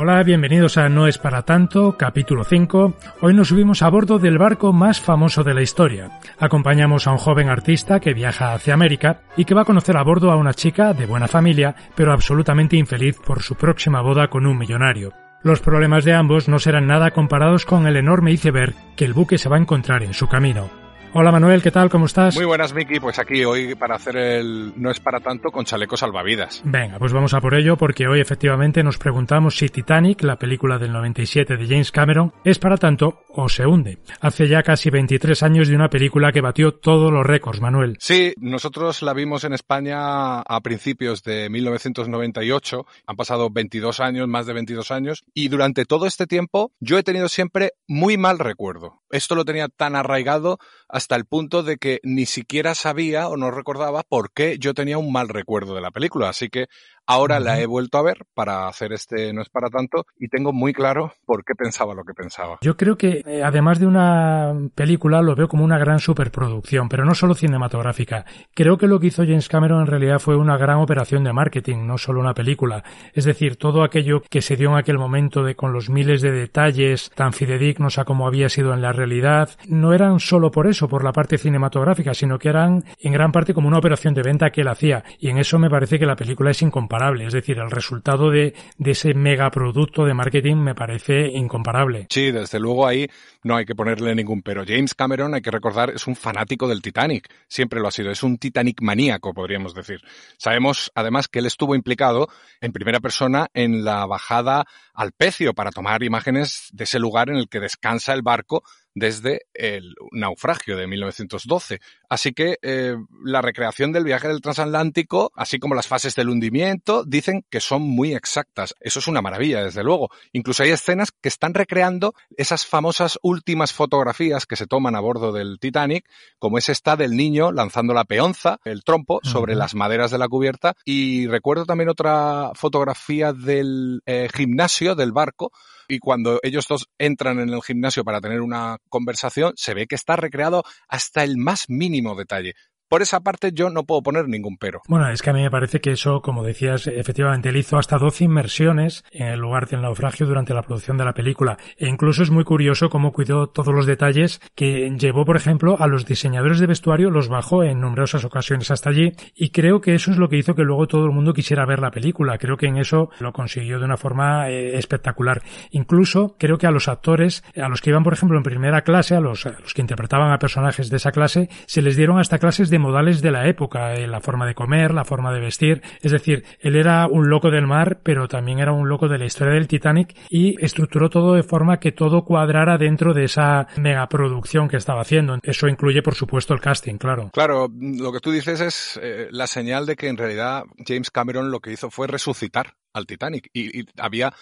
Hola, bienvenidos a No es para tanto, capítulo 5. Hoy nos subimos a bordo del barco más famoso de la historia. Acompañamos a un joven artista que viaja hacia América y que va a conocer a bordo a una chica de buena familia, pero absolutamente infeliz por su próxima boda con un millonario. Los problemas de ambos no serán nada comparados con el enorme iceberg que el buque se va a encontrar en su camino. Hola Manuel, ¿qué tal? ¿Cómo estás? Muy buenas, Miki. Pues aquí hoy para hacer el No es para tanto con chalecos salvavidas. Venga, pues vamos a por ello porque hoy efectivamente nos preguntamos si Titanic, la película del 97 de James Cameron, es para tanto o se hunde. Hace ya casi 23 años de una película que batió todos los récords, Manuel. Sí, nosotros la vimos en España a principios de 1998. Han pasado 22 años, más de 22 años, y durante todo este tiempo yo he tenido siempre muy mal recuerdo. Esto lo tenía tan arraigado hasta el punto de que ni siquiera sabía o no recordaba por qué yo tenía un mal recuerdo de la película. Así que Ahora la he vuelto a ver para hacer este No es para tanto y tengo muy claro por qué pensaba lo que pensaba. Yo creo que eh, además de una película lo veo como una gran superproducción, pero no solo cinematográfica. Creo que lo que hizo James Cameron en realidad fue una gran operación de marketing, no solo una película. Es decir, todo aquello que se dio en aquel momento de con los miles de detalles tan fidedignos a como había sido en la realidad, no eran solo por eso, por la parte cinematográfica, sino que eran en gran parte como una operación de venta que él hacía. Y en eso me parece que la película es incomparable es decir, el resultado de, de ese megaproducto de marketing me parece incomparable. Sí, desde luego ahí no hay que ponerle ningún pero. James Cameron, hay que recordar, es un fanático del Titanic. Siempre lo ha sido. Es un Titanic maníaco, podríamos decir. Sabemos, además, que él estuvo implicado en primera persona en la bajada al pecio para tomar imágenes de ese lugar en el que descansa el barco desde el naufragio de 1912. Así que eh, la recreación del viaje del transatlántico, así como las fases del hundimiento, dicen que son muy exactas. Eso es una maravilla, desde luego. Incluso hay escenas que están recreando esas famosas últimas fotografías que se toman a bordo del Titanic, como es esta del niño lanzando la peonza, el trompo, sobre las maderas de la cubierta. Y recuerdo también otra fotografía del eh, gimnasio del barco, y cuando ellos dos entran en el gimnasio para tener una conversación, se ve que está recreado hasta el más mínimo detalle. Por esa parte yo no puedo poner ningún pero. Bueno, es que a mí me parece que eso, como decías, efectivamente él hizo hasta 12 inmersiones en el lugar del naufragio durante la producción de la película. E incluso es muy curioso cómo cuidó todos los detalles que llevó, por ejemplo, a los diseñadores de vestuario, los bajó en numerosas ocasiones hasta allí y creo que eso es lo que hizo que luego todo el mundo quisiera ver la película. Creo que en eso lo consiguió de una forma eh, espectacular. Incluso creo que a los actores, a los que iban, por ejemplo, en primera clase, a los, a los que interpretaban a personajes de esa clase, se les dieron hasta clases de modales de la época, eh, la forma de comer, la forma de vestir. Es decir, él era un loco del mar, pero también era un loco de la historia del Titanic y estructuró todo de forma que todo cuadrara dentro de esa megaproducción que estaba haciendo. Eso incluye, por supuesto, el casting, claro. Claro, lo que tú dices es eh, la señal de que en realidad James Cameron lo que hizo fue resucitar al Titanic y, había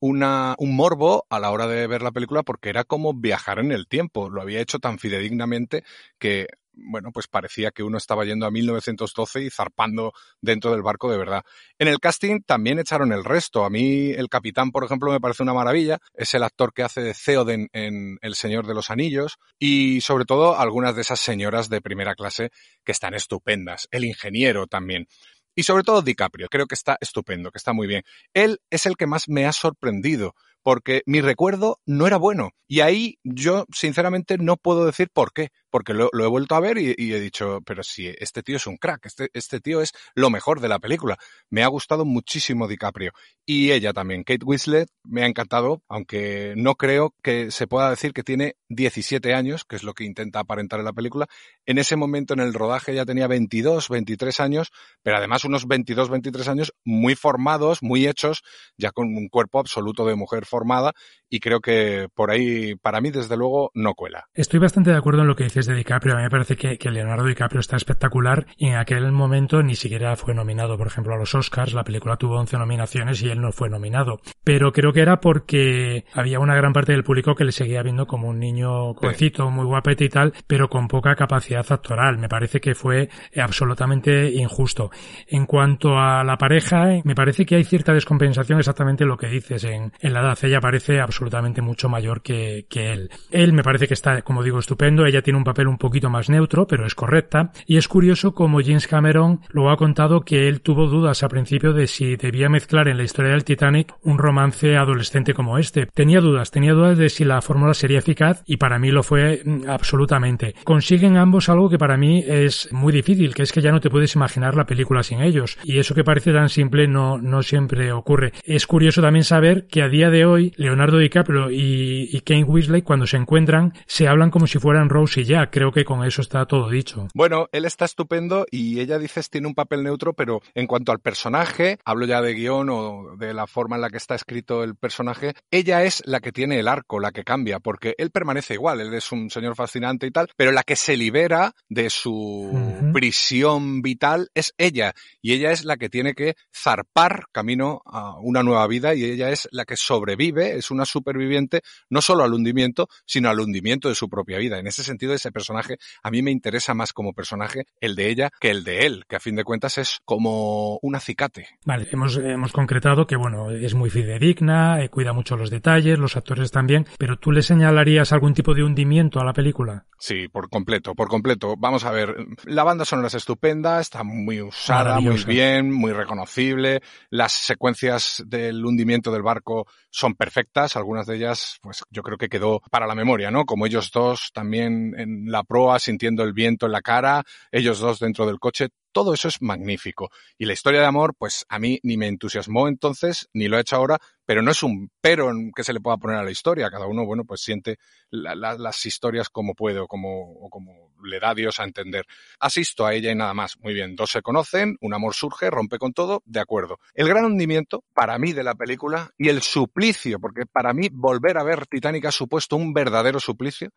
una, un morbo a la hora de ver la película porque era como viajar en el tiempo. Lo había hecho tan fidedignamente que bueno, pues parecía que uno estaba yendo a 1912 y zarpando dentro del barco de verdad. En el casting también echaron el resto. A mí el capitán, por ejemplo, me parece una maravilla. Es el actor que hace de Theoden en El Señor de los Anillos y sobre todo algunas de esas señoras de primera clase que están estupendas. El ingeniero también. Y sobre todo DiCaprio, creo que está estupendo, que está muy bien. Él es el que más me ha sorprendido porque mi recuerdo no era bueno. Y ahí yo, sinceramente, no puedo decir por qué, porque lo, he vuelto a ver y, he dicho, pero si este tío es un crack, este, este tío es lo mejor de la película. Me ha gustado muchísimo DiCaprio. Y ella también, Kate Winslet, me ha encantado, aunque no creo que se pueda decir que tiene 17 años, que es lo que intenta aparentar en la película. En ese momento en el rodaje ya tenía 22, 23 años, pero además unos 22, 23 años muy formados, muy hechos, ya con un cuerpo absoluto de mujer formada y creo que por ahí, para mí, desde luego, no cuela. Estoy bastante de acuerdo en lo que dices de DiCaprio, a mí me parece que, que Leonardo DiCaprio está espectacular y en aquel momento ni siquiera fue nominado, por ejemplo, a los Oscars. La película tuvo 11 nominaciones y él no fue nominado. Pero creo que era porque había una gran parte del público que le seguía viendo como un niño jovencito, muy guapete y tal, pero con poca capacidad actoral. Me parece que fue absolutamente injusto. En cuanto a la pareja, me parece que hay cierta descompensación exactamente lo que dices. En, en la edad ella parece absolutamente mucho mayor que, que él. Él me parece que está, como digo, estupendo. Ella tiene un papel un poquito más neutro, pero es correcta. Y es curioso como James Cameron lo ha contado que él tuvo dudas al principio de si debía mezclar en la historia del Titanic un romance adolescente como este. Tenía dudas, tenía dudas de si la fórmula sería eficaz y para mí lo fue mm, absolutamente. Consiguen ambos algo que para mí es muy difícil, que es que ya no te puedes imaginar la película sin ellos. Y eso que parece tan simple no, no siempre ocurre. Es curioso también saber que a día de hoy Leonardo DiCaprio y, y Kane Weasley cuando se encuentran se hablan como si fueran Rose y Jack. Creo que con eso está todo dicho. Bueno, él está estupendo y ella dices tiene un papel neutro, pero en cuanto al personaje, hablo ya de guion o de la forma en la que está escrito el personaje, ella es la que tiene el arco, la que cambia, porque él permanece igual, él es un señor fascinante y tal, pero la que se libera de su prisión vital es ella, y ella es la que tiene que zarpar camino a una nueva vida y ella es la que sobrevive, es una superviviente no solo al hundimiento, sino al hundimiento de su propia vida. En ese sentido, ese personaje a mí me interesa más como personaje el de ella que el de él, que a fin de cuentas es como un acicate. Vale, hemos, hemos concretado que, bueno, es muy fidedigna, eh, cuida mucho los detalles, los actores también, pero ¿tú le señalarías algún tipo de hundimiento a la película? Sí, por completo, por completo. Vamos a ver, la banda sonora es estupenda, está muy usada, muy bien, muy reconocible, las secuencias del hundimiento del barco perfectas, algunas de ellas, pues yo creo que quedó para la memoria, ¿no? Como ellos dos también en la proa sintiendo el viento en la cara, ellos dos dentro del coche, todo eso es magnífico. Y la historia de amor, pues a mí ni me entusiasmó entonces, ni lo he hecho ahora, pero no es un pero que se le pueda poner a la historia. Cada uno, bueno, pues siente las historias como puede o como, o como le da Dios a entender. Asisto a ella y nada más. Muy bien, dos se conocen, un amor surge, rompe con todo, de acuerdo. El gran hundimiento, para mí, de la película, y el suplicio, porque para mí volver a ver Titanic ha supuesto un verdadero suplicio,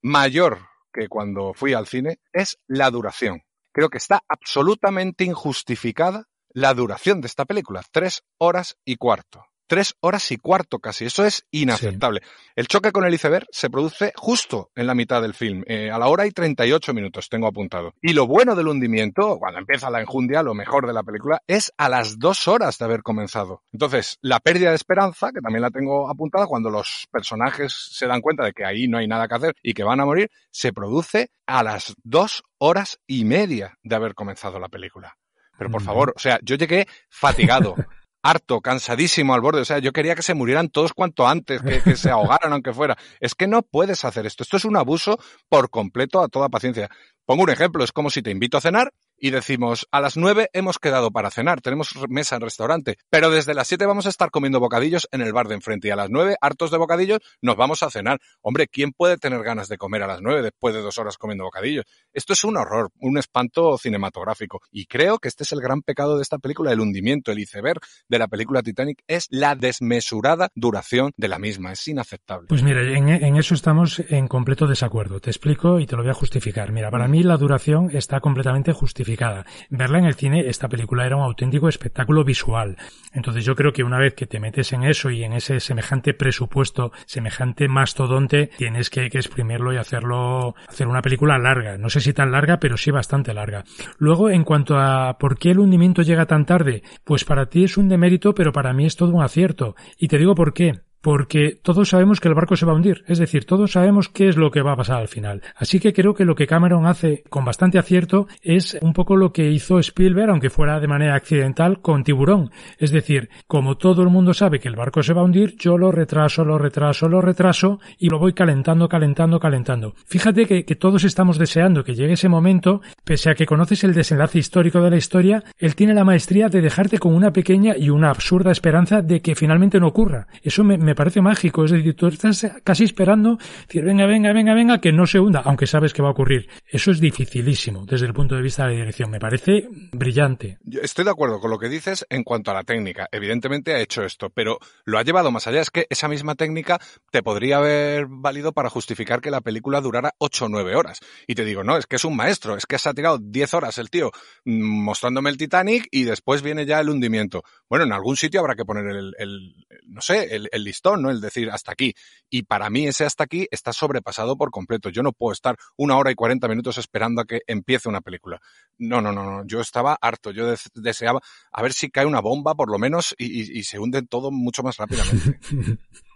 mayor que cuando fui al cine, es la duración creo que está absolutamente injustificada la duración de esta película, tres horas y cuarto. Tres horas y cuarto casi, eso es inaceptable. El choque con el iceberg se produce justo en la mitad del film, eh, a la hora y 38 minutos tengo apuntado. Y lo bueno del hundimiento, cuando empieza la enjundia, lo mejor de la película, es a las dos horas de haber comenzado. Entonces, la pérdida de esperanza, que también la tengo apuntada, cuando los personajes se dan cuenta de que ahí no hay nada que hacer y que van a morir, se produce a las dos horas y media de haber comenzado la película. Pero por favor, o sea, yo llegué fatigado, harto, cansadísimo al borde. O sea, yo quería que se murieran todos cuanto antes, que, que, se ahogaran aunque fuera. Es que no puedes hacer esto. Esto es un abuso por completo a toda paciencia. Pongo un ejemplo, es como si te invito a cenar y decimos, a las nueve hemos quedado para cenar, tenemos mesa en restaurante, pero desde las siete vamos a estar comiendo bocadillos en el bar de enfrente y a las nueve, hartos de bocadillos, nos vamos a cenar. Hombre, ¿quién puede tener ganas de comer a las nueve después de dos horas comiendo bocadillos? Esto es un horror, un espanto cinematográfico. Y creo que este es el gran pecado de esta película, el hundimiento, el iceberg de la película Titanic, es la desmesurada duración de la misma. Es inaceptable. Pues mira, en, en eso estamos en completo desacuerdo. Te explico y te lo voy a justificar. Mira, para mí la duración está completamente justificada. Verla en el cine, esta película era un auténtico espectáculo visual. Entonces yo creo que una vez que te metes en eso y en ese semejante presupuesto, semejante mastodonte, tienes que, que exprimirlo y hacerlo, hacer una película larga. No sé si tan larga, pero sí bastante larga. Luego, en cuanto a por qué el hundimiento llega tan tarde, pues para ti es un demérito, pero para mí es todo un acierto. Y te digo por qué porque todos sabemos que el barco se va a hundir, es decir, todos sabemos qué es lo que va a pasar al final. Así que creo que lo que Cameron hace con bastante acierto es un poco lo que hizo Spielberg, aunque fuera de manera accidental, con Tiburón. Es decir, como todo el mundo sabe que el barco se va a hundir, yo lo retraso, lo retraso, lo retraso y lo voy calentando, calentando, calentando. Fíjate que, todos estamos deseando que llegue ese momento, pese a que conoces el desenlace histórico de la historia, él tiene la maestría de dejarte con una pequeña y una absurda esperanza de que finalmente no ocurra. Eso me me parece mágico. Es decir, tú estás casi esperando, decir, venga, venga, venga, venga, que no se hunda, aunque sabes que va a ocurrir. Eso es dificilísimo desde el punto de vista de la dirección. Me parece brillante. estoy de acuerdo con lo que dices en cuanto a la técnica. Evidentemente ha hecho esto, pero lo ha llevado más allá. Es que esa misma técnica te podría haber valido para justificar que la película durara 8 o 9 horas. Y te digo, no, es que es un maestro, es que se ha tirado 10 horas el tío mm, mostrándome el Titanic y después viene ya el hundimiento. Bueno, en algún sitio habrá que poner el, no sé, el, el, listón, ¿no? El decir hasta aquí. Y para mí ese hasta aquí está sobrepasado por completo. Yo no puedo estar una hora y 40 minutos esperando a que empiece una película. No, no, no, no. Yo estaba harto. Yo deseaba a ver si cae una bomba por lo menos y, y se hunde todo mucho más rápidamente.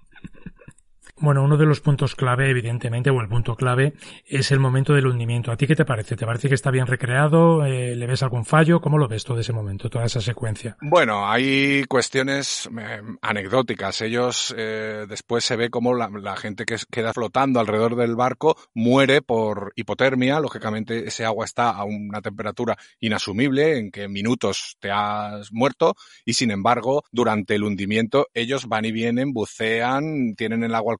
Bueno, uno de los puntos clave, evidentemente, o el punto clave, es el momento del hundimiento. ¿A ti qué te parece? ¿Te parece que está bien recreado? Eh, ¿Le ves algún fallo? ¿Cómo lo ves todo ese momento, toda esa secuencia? Bueno, hay cuestiones eh, anecdóticas. Ellos, eh, después se ve como la, gente que queda flotando alrededor del barco muere por hipotermia. Lógicamente, ese agua está a una temperatura inasumible, en que minutos te has muerto, y sin embargo, durante el hundimiento, ellos van y vienen, bucean, tienen el agua al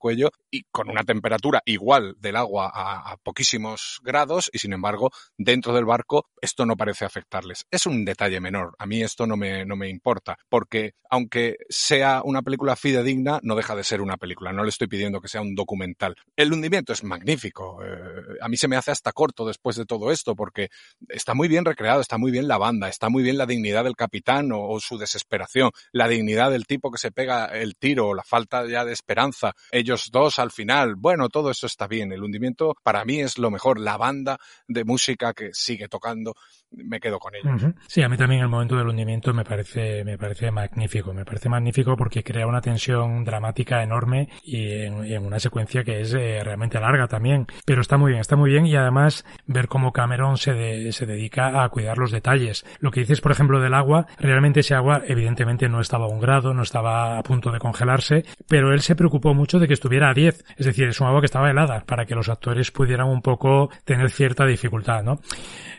y con una temperatura igual del agua a, a, poquísimos grados y sin embargo dentro del barco esto no parece afectarles. Es un detalle menor, a mí esto no me, no me importa porque aunque sea una película fidedigna no deja de ser una película, no le estoy pidiendo que sea un documental. El hundimiento es magnífico, eh, a mí se me hace hasta corto después de todo esto porque está muy bien recreado, está muy bien la banda, está muy bien la dignidad del capitán o, o su desesperación, la dignidad del tipo que se pega el tiro, la falta ya de esperanza, ellos dos al final. Bueno, todo eso está bien. El hundimiento para mí es lo mejor. La banda de música que sigue tocando, me quedo con ella. Sí, a mí también el momento del hundimiento me parece, me parece magnífico. Me parece magnífico porque crea una tensión dramática enorme y en, una secuencia que es eh, realmente larga también. Pero está muy bien, está muy bien y además ver cómo Cameron se, se dedica a cuidar los detalles. Lo que dices, por ejemplo, del agua, realmente ese agua evidentemente no estaba a un grado, no estaba a punto de congelarse, pero él se preocupó mucho de que estuviera a 10. Es decir, es un agua que estaba helada para que los actores pudieran un poco tener cierta dificultad, ¿no?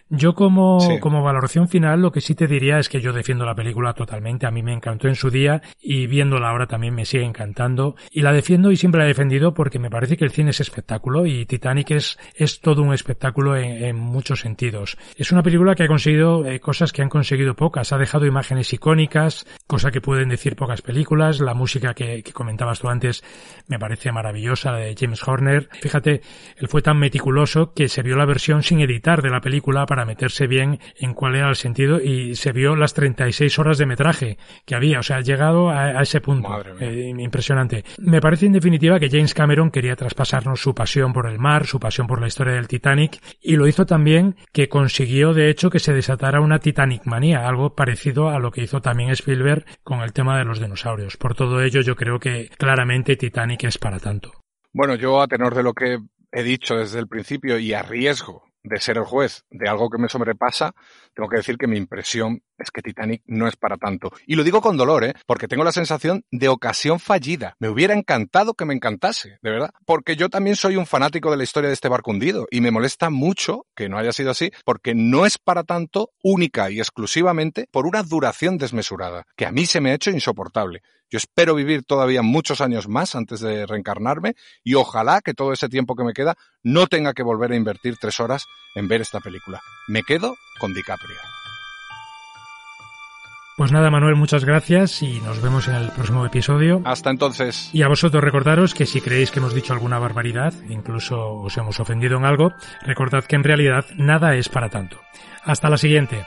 Yo como, sí. como valoración final lo que sí te diría es que yo defiendo la película totalmente. A mí me encantó en su día y viéndola ahora también me sigue encantando. Y la defiendo y siempre la he defendido porque me parece que el cine es espectáculo y Titanic es, es todo un espectáculo en, en muchos sentidos. Es una película que ha conseguido eh, cosas que han conseguido pocas. Ha dejado imágenes icónicas, cosa que pueden decir pocas películas. La música que, que comentabas tú antes me parece maravillosa, de James Horner. Fíjate, él fue tan meticuloso que se vio la versión sin editar de la película para meterse bien en cuál era el sentido y se vio las 36 horas de metraje que había, o sea, ha llegado a, a ese punto. Eh, impresionante. Me parece en definitiva que James Cameron quería traspasarnos su pasión por el mar, su pasión por la historia del Titanic y lo hizo también que consiguió de hecho que se desatara una Titanic manía, algo parecido a lo que hizo también Spielberg con el tema de los dinosaurios. Por todo ello yo creo que claramente Titanic es para tanto. Bueno, yo a tenor de lo que he dicho desde el principio y a riesgo de ser el juez de algo que me sobrepasa, tengo que decir que mi impresión es que Titanic no es para tanto. Y lo digo con dolor, ¿eh? Porque tengo la sensación de ocasión fallida. Me hubiera encantado que me encantase, de verdad. Porque yo también soy un fanático de la historia de este barco hundido y me molesta mucho que no haya sido así, porque no es para tanto única y exclusivamente por una duración desmesurada, que a mí se me ha hecho insoportable. Yo espero vivir todavía muchos años más antes de reencarnarme y ojalá que todo ese tiempo que me queda no tenga que volver a invertir tres horas en ver esta película. Me quedo con DiCaprio. Pues nada, Manuel, muchas gracias y nos vemos en el próximo episodio. Hasta entonces. Y a vosotros recordaros que si creéis que hemos dicho alguna barbaridad, incluso os hemos ofendido en algo, recordad que en realidad nada es para tanto. Hasta la siguiente.